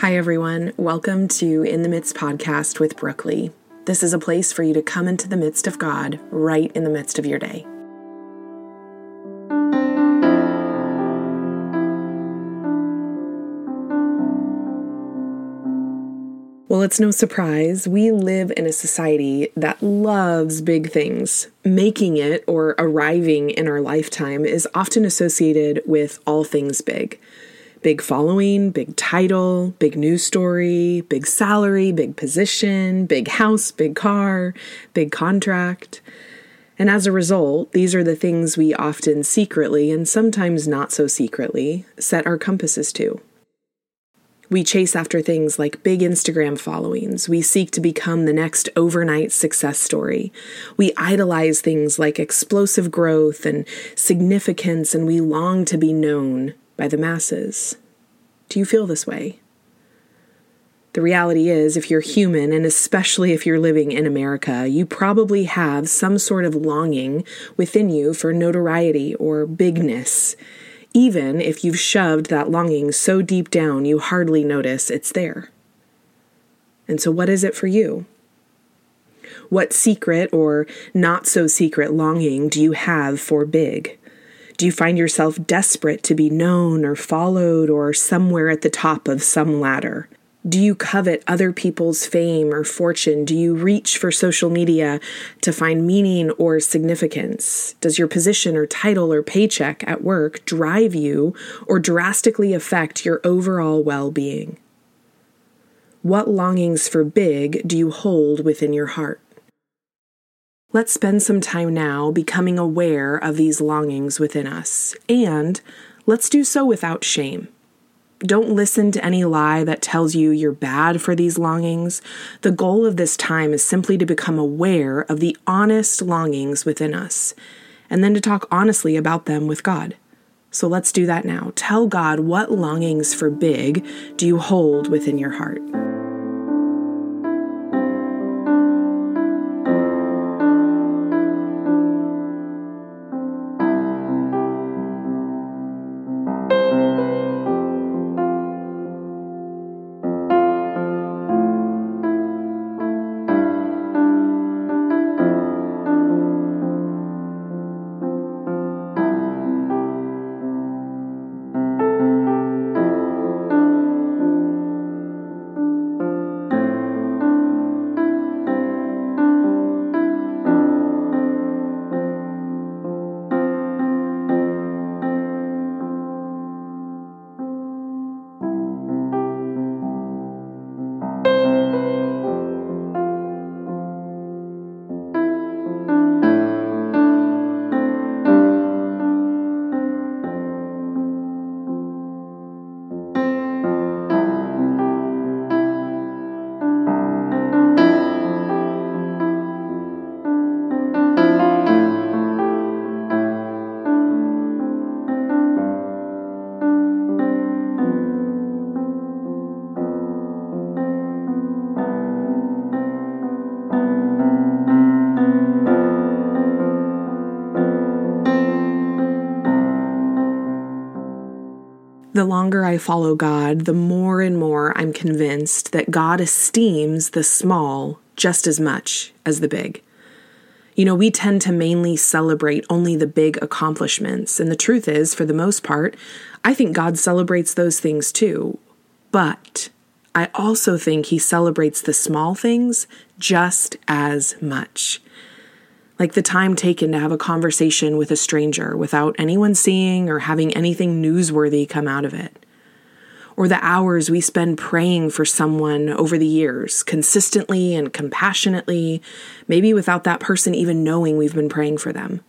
Hi, everyone. Welcome to In the Midst podcast with Brooke Lee. This is a place for you to come into the midst of God right in the midst of your day. Well, it's no surprise. We live in a society that loves big things. Making it or arriving in our lifetime is often associated with all things big big following, big title, big news story, big salary, big position, big house, big car, big contract. And as a result, these are the things we often secretly, and sometimes not so secretly, set our compasses to. We chase after things like big Instagram followings. We seek to become the next overnight success story. We idolize things like explosive growth and significance, and we long to be known by the masses. Do you feel this way? The reality is, if you're human, and especially if you're living in America, you probably have some sort of longing within you for notoriety or bigness, even if you've shoved that longing so deep down you hardly notice it's there. And so, what is it for you? What secret or not so secret longing do you have for big? Do you find yourself desperate to be known or followed or somewhere at the top of some ladder? Do you covet other people's fame or fortune? Do you reach for social media to find meaning or significance? Does your position or title or paycheck at work drive you or drastically affect your overall well being? What longings for big do you hold within your heart? Let's spend some time now becoming aware of these longings within us, and let's do so without shame. Don't listen to any lie that tells you you're bad for these longings. The goal of this time is simply to become aware of the honest longings within us, and then to talk honestly about them with God. So let's do that now. Tell God what longings for big do you hold within your heart. I follow God, the more and more I'm convinced that God esteems the small just as much as the big. You know, we tend to mainly celebrate only the big accomplishments, and the truth is, for the most part, I think God celebrates those things too. But I also think He celebrates the small things just as much like the time taken to have a conversation with a stranger without anyone seeing or having anything newsworthy come out of it. Or the hours we spend praying for someone over the years, consistently and compassionately, maybe without that person even knowing we've been praying for them.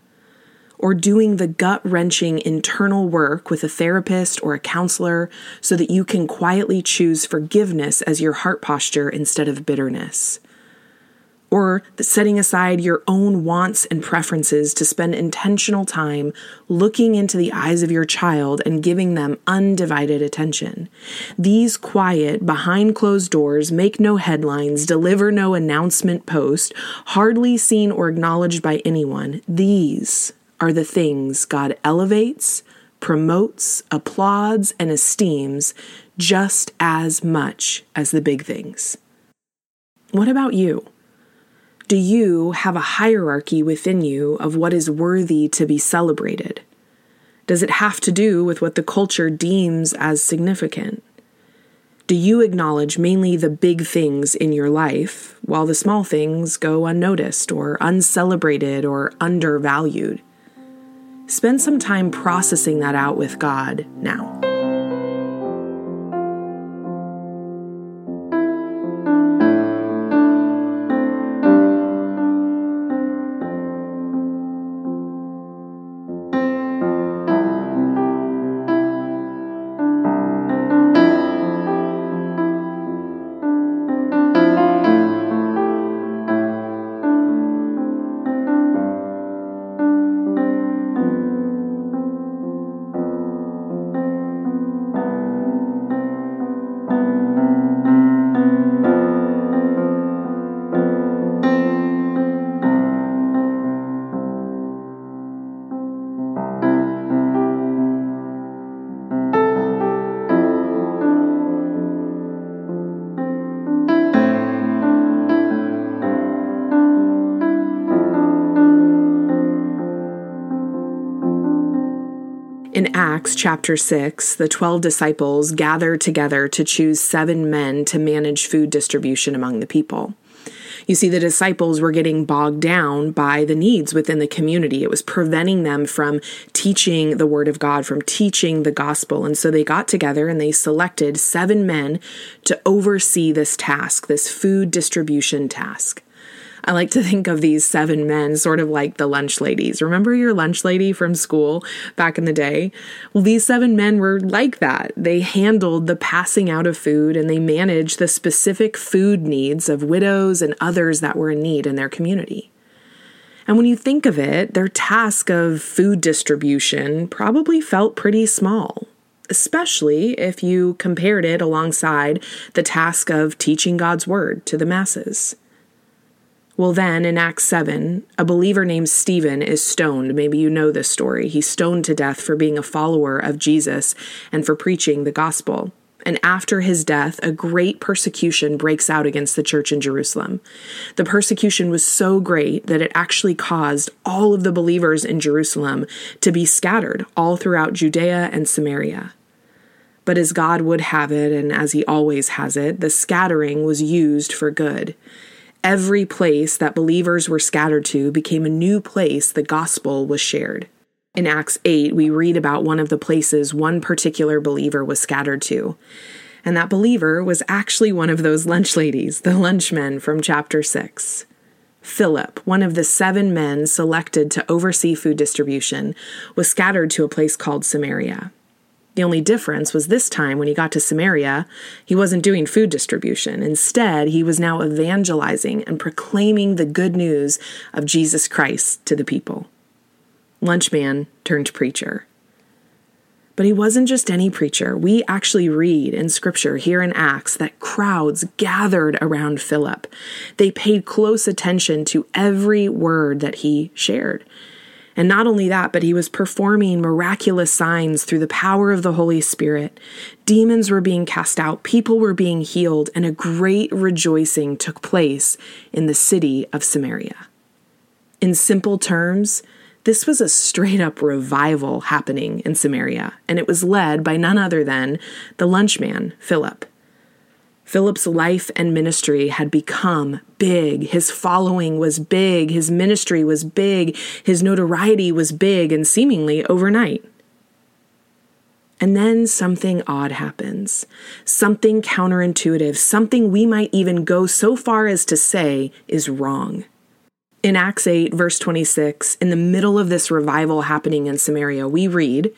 Or doing the gut wrenching internal work with a therapist or a counselor so that you can quietly choose forgiveness as your heart posture instead of bitterness or setting aside your own wants and preferences to spend intentional time looking into the eyes of your child and giving them undivided attention. These quiet, behind closed doors, make no headlines, deliver no announcement post, hardly seen or acknowledged by anyone, these are the things God elevates, promotes, applauds, and esteems just as much as the big things. What about you? Do you have a hierarchy within you of what is worthy to be celebrated? Does it have to do with what the culture deems as significant? Do you acknowledge mainly the big things in your life while the small things go unnoticed or uncelebrated or undervalued? Spend some time processing that out with God now. Chapter 6, the 12 disciples gather together to choose seven men to manage food distribution among the people. You see, the disciples were getting bogged down by the needs within the community. It was preventing them from teaching the word of God, from teaching the gospel. And so they got together and they selected seven men to oversee this task, this food distribution task. I like to think of these seven men sort of like the lunch ladies. Remember your lunch lady from school back in the day? Well, these seven men were like that. They handled the passing out of food and they managed the specific food needs of widows and others that were in need in their community. And when you think of it, their task of food distribution probably felt pretty small especially if you compared it alongside the task of teaching God's word to the masses. Well, then in Acts 7, a believer named Stephen is stoned. Maybe you know this story. He's stoned to death for being a follower of Jesus and for preaching the gospel. And after his death, a great persecution breaks out against the church in Jerusalem. The persecution was so great that it actually caused all of the believers in Jerusalem to be scattered all throughout Judea and Samaria. But as God would have it, and as He always has it, the scattering was used for good. Every place that believers were scattered to became a new place the gospel was shared. In Acts 8, we read about one of the places one particular believer was scattered to. And that believer was actually one of those lunch ladies, the lunchmen from chapter 6. Philip, one of the seven men selected to oversee food distribution, was scattered to a place called Samaria. The only difference was this time when he got to Samaria, he wasn't doing food distribution. Instead, he was now evangelizing and proclaiming the good news of Jesus Christ to the people. Lunchman turned preacher. But he wasn't just any preacher. We actually read in scripture here in Acts that crowds gathered around Philip. They paid close attention to every word that he shared. And not only that, but he was performing miraculous signs through the power of the Holy Spirit. Demons were being cast out, people were being healed, and a great rejoicing took place in the city of Samaria. In simple terms, this was a straight up revival happening in Samaria, and it was led by none other than the lunchman, Philip. Philip's life and ministry had become big. His following was big. His ministry was big. His notoriety was big and seemingly overnight. And then something odd happens, something counterintuitive, something we might even go so far as to say is wrong. In Acts 8, verse 26, in the middle of this revival happening in Samaria, we read,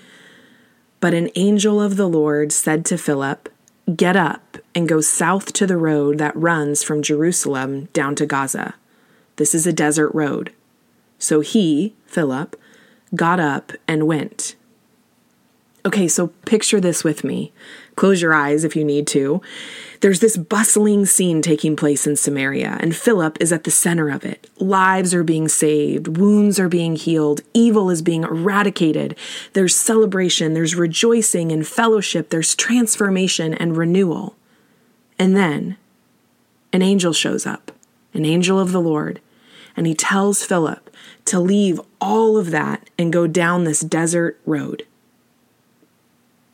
But an angel of the Lord said to Philip, Get up and go south to the road that runs from Jerusalem down to Gaza. This is a desert road. So he, Philip, got up and went. Okay, so picture this with me. Close your eyes if you need to. There's this bustling scene taking place in Samaria, and Philip is at the center of it. Lives are being saved, wounds are being healed, evil is being eradicated. There's celebration, there's rejoicing and fellowship, there's transformation and renewal. And then an angel shows up, an angel of the Lord, and he tells Philip to leave all of that and go down this desert road.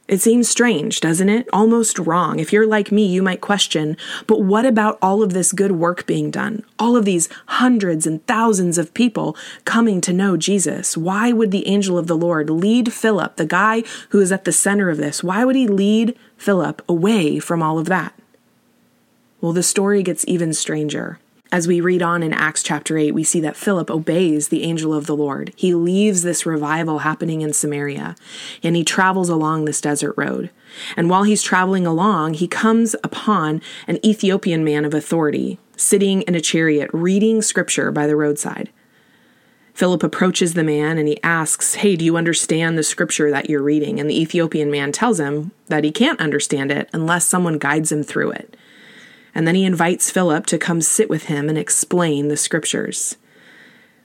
It seems strange, doesn't it? Almost wrong. If you're like me, you might question, but what about all of this good work being done? All of these hundreds and thousands of people coming to know Jesus? Why would the angel of the Lord lead Philip, the guy who is at the center of this, why would he lead Philip away from all of that? Well, the story gets even stranger. As we read on in Acts chapter 8, we see that Philip obeys the angel of the Lord. He leaves this revival happening in Samaria and he travels along this desert road. And while he's traveling along, he comes upon an Ethiopian man of authority sitting in a chariot reading scripture by the roadside. Philip approaches the man and he asks, Hey, do you understand the scripture that you're reading? And the Ethiopian man tells him that he can't understand it unless someone guides him through it and then he invites Philip to come sit with him and explain the scriptures.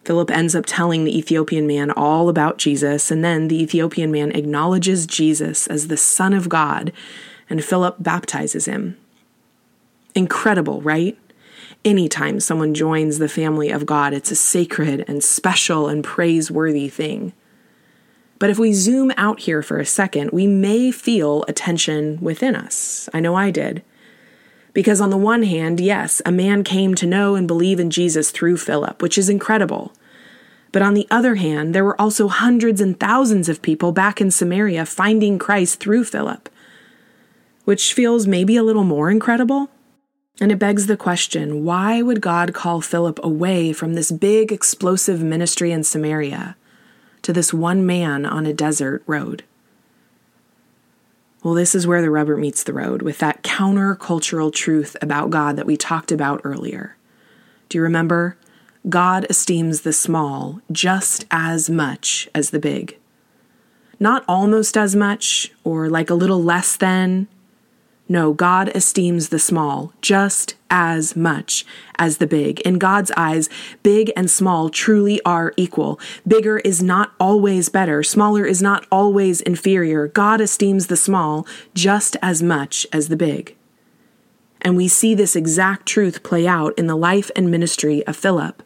Philip ends up telling the Ethiopian man all about Jesus, and then the Ethiopian man acknowledges Jesus as the Son of God, and Philip baptizes him. Incredible, right? Anytime someone joins the family of God, it's a sacred and special and praiseworthy thing. But if we zoom out here for a second, we may feel a tension within us. I know I did. Because, on the one hand, yes, a man came to know and believe in Jesus through Philip, which is incredible. But on the other hand, there were also hundreds and thousands of people back in Samaria finding Christ through Philip, which feels maybe a little more incredible. And it begs the question why would God call Philip away from this big, explosive ministry in Samaria to this one man on a desert road? Well, this is where the rubber meets the road with that countercultural truth about God that we talked about earlier. Do you remember? God esteems the small just as much as the big. Not almost as much or like a little less than, no, God esteems the small just as much as the big. In God's eyes, big and small truly are equal. Bigger is not always better, smaller is not always inferior. God esteems the small just as much as the big. And we see this exact truth play out in the life and ministry of Philip.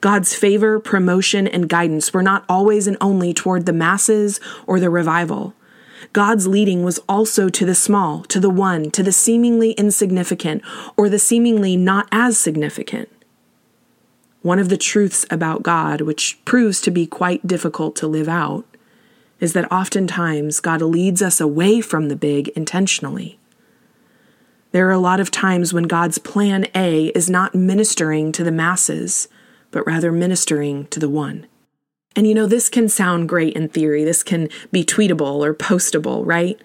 God's favor, promotion, and guidance were not always and only toward the masses or the revival. God's leading was also to the small, to the one, to the seemingly insignificant, or the seemingly not as significant. One of the truths about God, which proves to be quite difficult to live out, is that oftentimes God leads us away from the big intentionally. There are a lot of times when God's plan A is not ministering to the masses, but rather ministering to the one. And you know, this can sound great in theory. This can be tweetable or postable, right?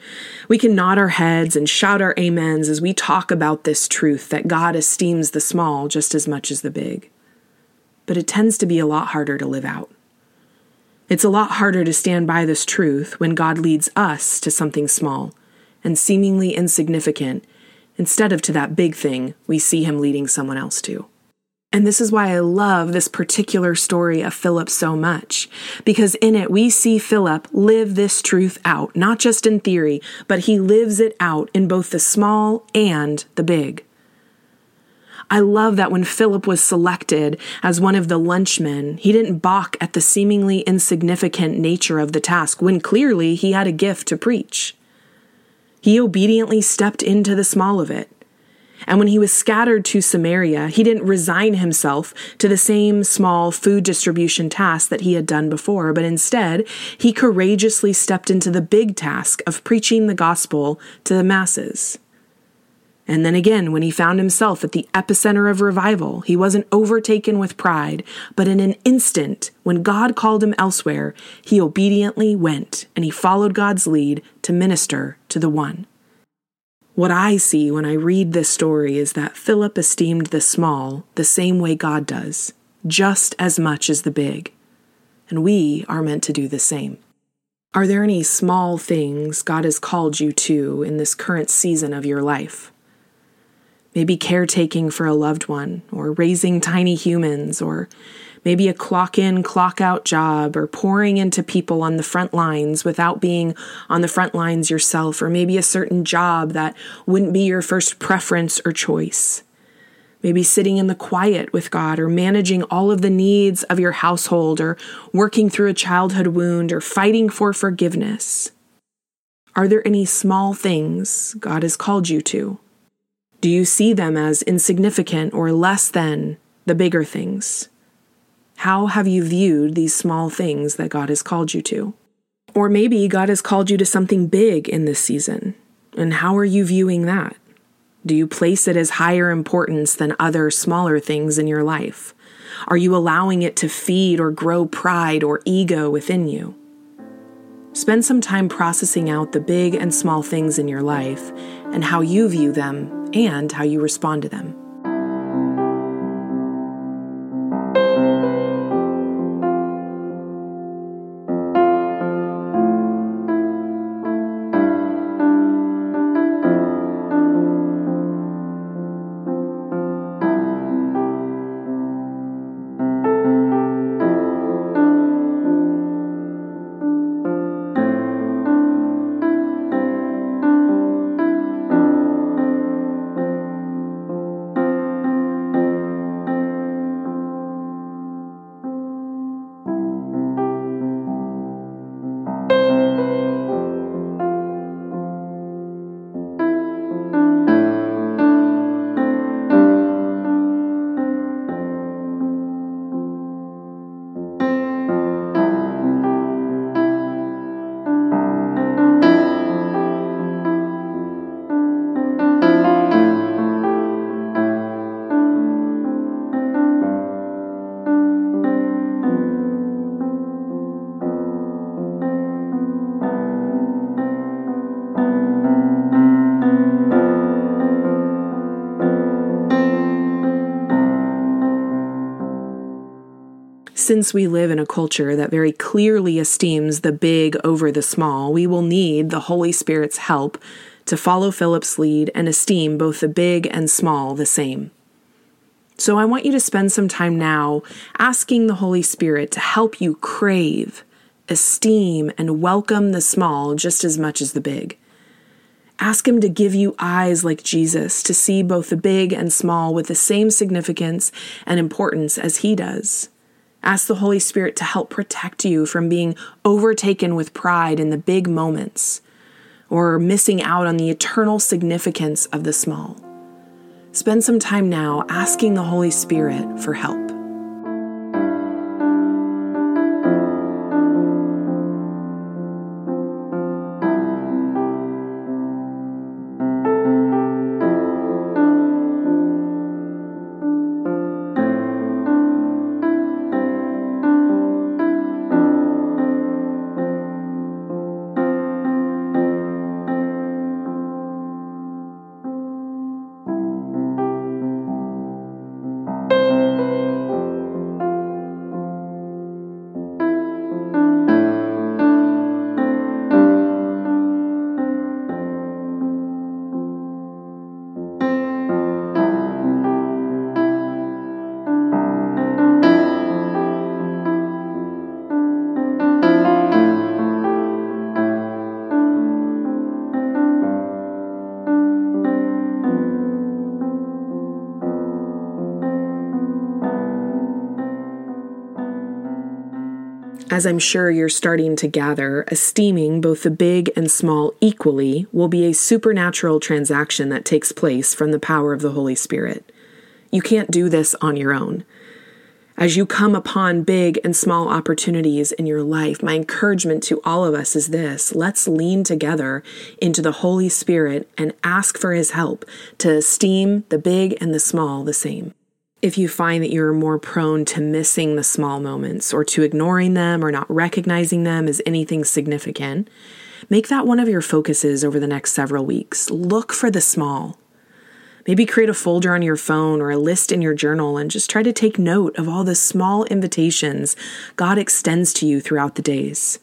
We can nod our heads and shout our amens as we talk about this truth that God esteems the small just as much as the big. But it tends to be a lot harder to live out. It's a lot harder to stand by this truth when God leads us to something small and seemingly insignificant instead of to that big thing we see Him leading someone else to. And this is why I love this particular story of Philip so much, because in it we see Philip live this truth out, not just in theory, but he lives it out in both the small and the big. I love that when Philip was selected as one of the lunchmen, he didn't balk at the seemingly insignificant nature of the task when clearly he had a gift to preach. He obediently stepped into the small of it. And when he was scattered to Samaria, he didn't resign himself to the same small food distribution task that he had done before, but instead, he courageously stepped into the big task of preaching the gospel to the masses. And then again, when he found himself at the epicenter of revival, he wasn't overtaken with pride, but in an instant, when God called him elsewhere, he obediently went and he followed God's lead to minister to the one. What I see when I read this story is that Philip esteemed the small the same way God does, just as much as the big. And we are meant to do the same. Are there any small things God has called you to in this current season of your life? Maybe caretaking for a loved one, or raising tiny humans, or maybe a clock in, clock out job, or pouring into people on the front lines without being on the front lines yourself, or maybe a certain job that wouldn't be your first preference or choice. Maybe sitting in the quiet with God, or managing all of the needs of your household, or working through a childhood wound, or fighting for forgiveness. Are there any small things God has called you to? Do you see them as insignificant or less than the bigger things? How have you viewed these small things that God has called you to? Or maybe God has called you to something big in this season. And how are you viewing that? Do you place it as higher importance than other smaller things in your life? Are you allowing it to feed or grow pride or ego within you? Spend some time processing out the big and small things in your life and how you view them and how you respond to them. Since we live in a culture that very clearly esteems the big over the small, we will need the Holy Spirit's help to follow Philip's lead and esteem both the big and small the same. So I want you to spend some time now asking the Holy Spirit to help you crave, esteem, and welcome the small just as much as the big. Ask Him to give you eyes like Jesus to see both the big and small with the same significance and importance as He does. Ask the Holy Spirit to help protect you from being overtaken with pride in the big moments or missing out on the eternal significance of the small. Spend some time now asking the Holy Spirit for help. As I'm sure you're starting to gather, esteeming both the big and small equally will be a supernatural transaction that takes place from the power of the Holy Spirit. You can't do this on your own. As you come upon big and small opportunities in your life, my encouragement to all of us is this let's lean together into the Holy Spirit and ask for His help to esteem the big and the small the same. If you find that you're more prone to missing the small moments or to ignoring them or not recognizing them as anything significant, make that one of your focuses over the next several weeks. Look for the small. Maybe create a folder on your phone or a list in your journal and just try to take note of all the small invitations God extends to you throughout the days.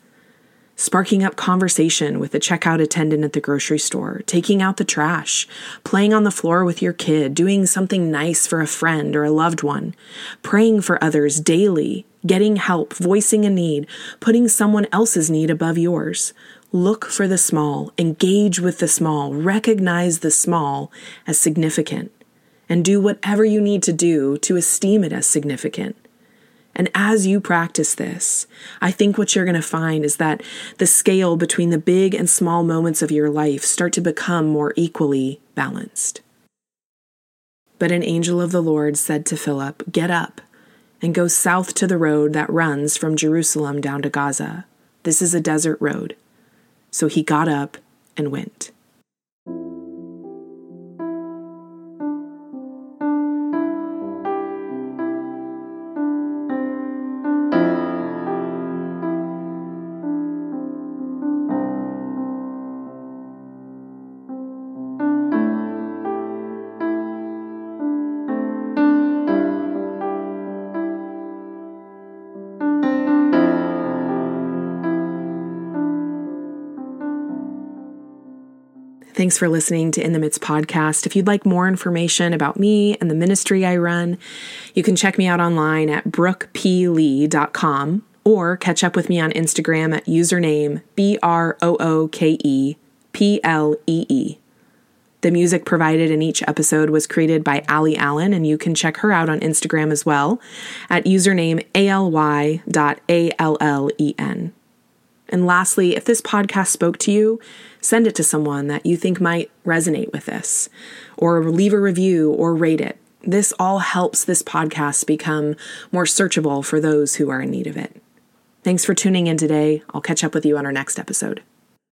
Sparking up conversation with the checkout attendant at the grocery store, taking out the trash, playing on the floor with your kid, doing something nice for a friend or a loved one, praying for others daily, getting help, voicing a need, putting someone else's need above yours. Look for the small, engage with the small, recognize the small as significant, and do whatever you need to do to esteem it as significant. And as you practice this, I think what you're going to find is that the scale between the big and small moments of your life start to become more equally balanced. But an angel of the Lord said to Philip, Get up and go south to the road that runs from Jerusalem down to Gaza. This is a desert road. So he got up and went. Thanks for listening to In the Midst podcast. If you'd like more information about me and the ministry I run, you can check me out online at brookeplee.com or catch up with me on Instagram at username B R O O K E P L E E. The music provided in each episode was created by Aly Allen, and you can check her out on Instagram as well at username ALY.ALLEN. And lastly, if this podcast spoke to you, send it to someone that you think might resonate with this, or leave a review or rate it. This all helps this podcast become more searchable for those who are in need of it. Thanks for tuning in today. I'll catch up with you on our next episode.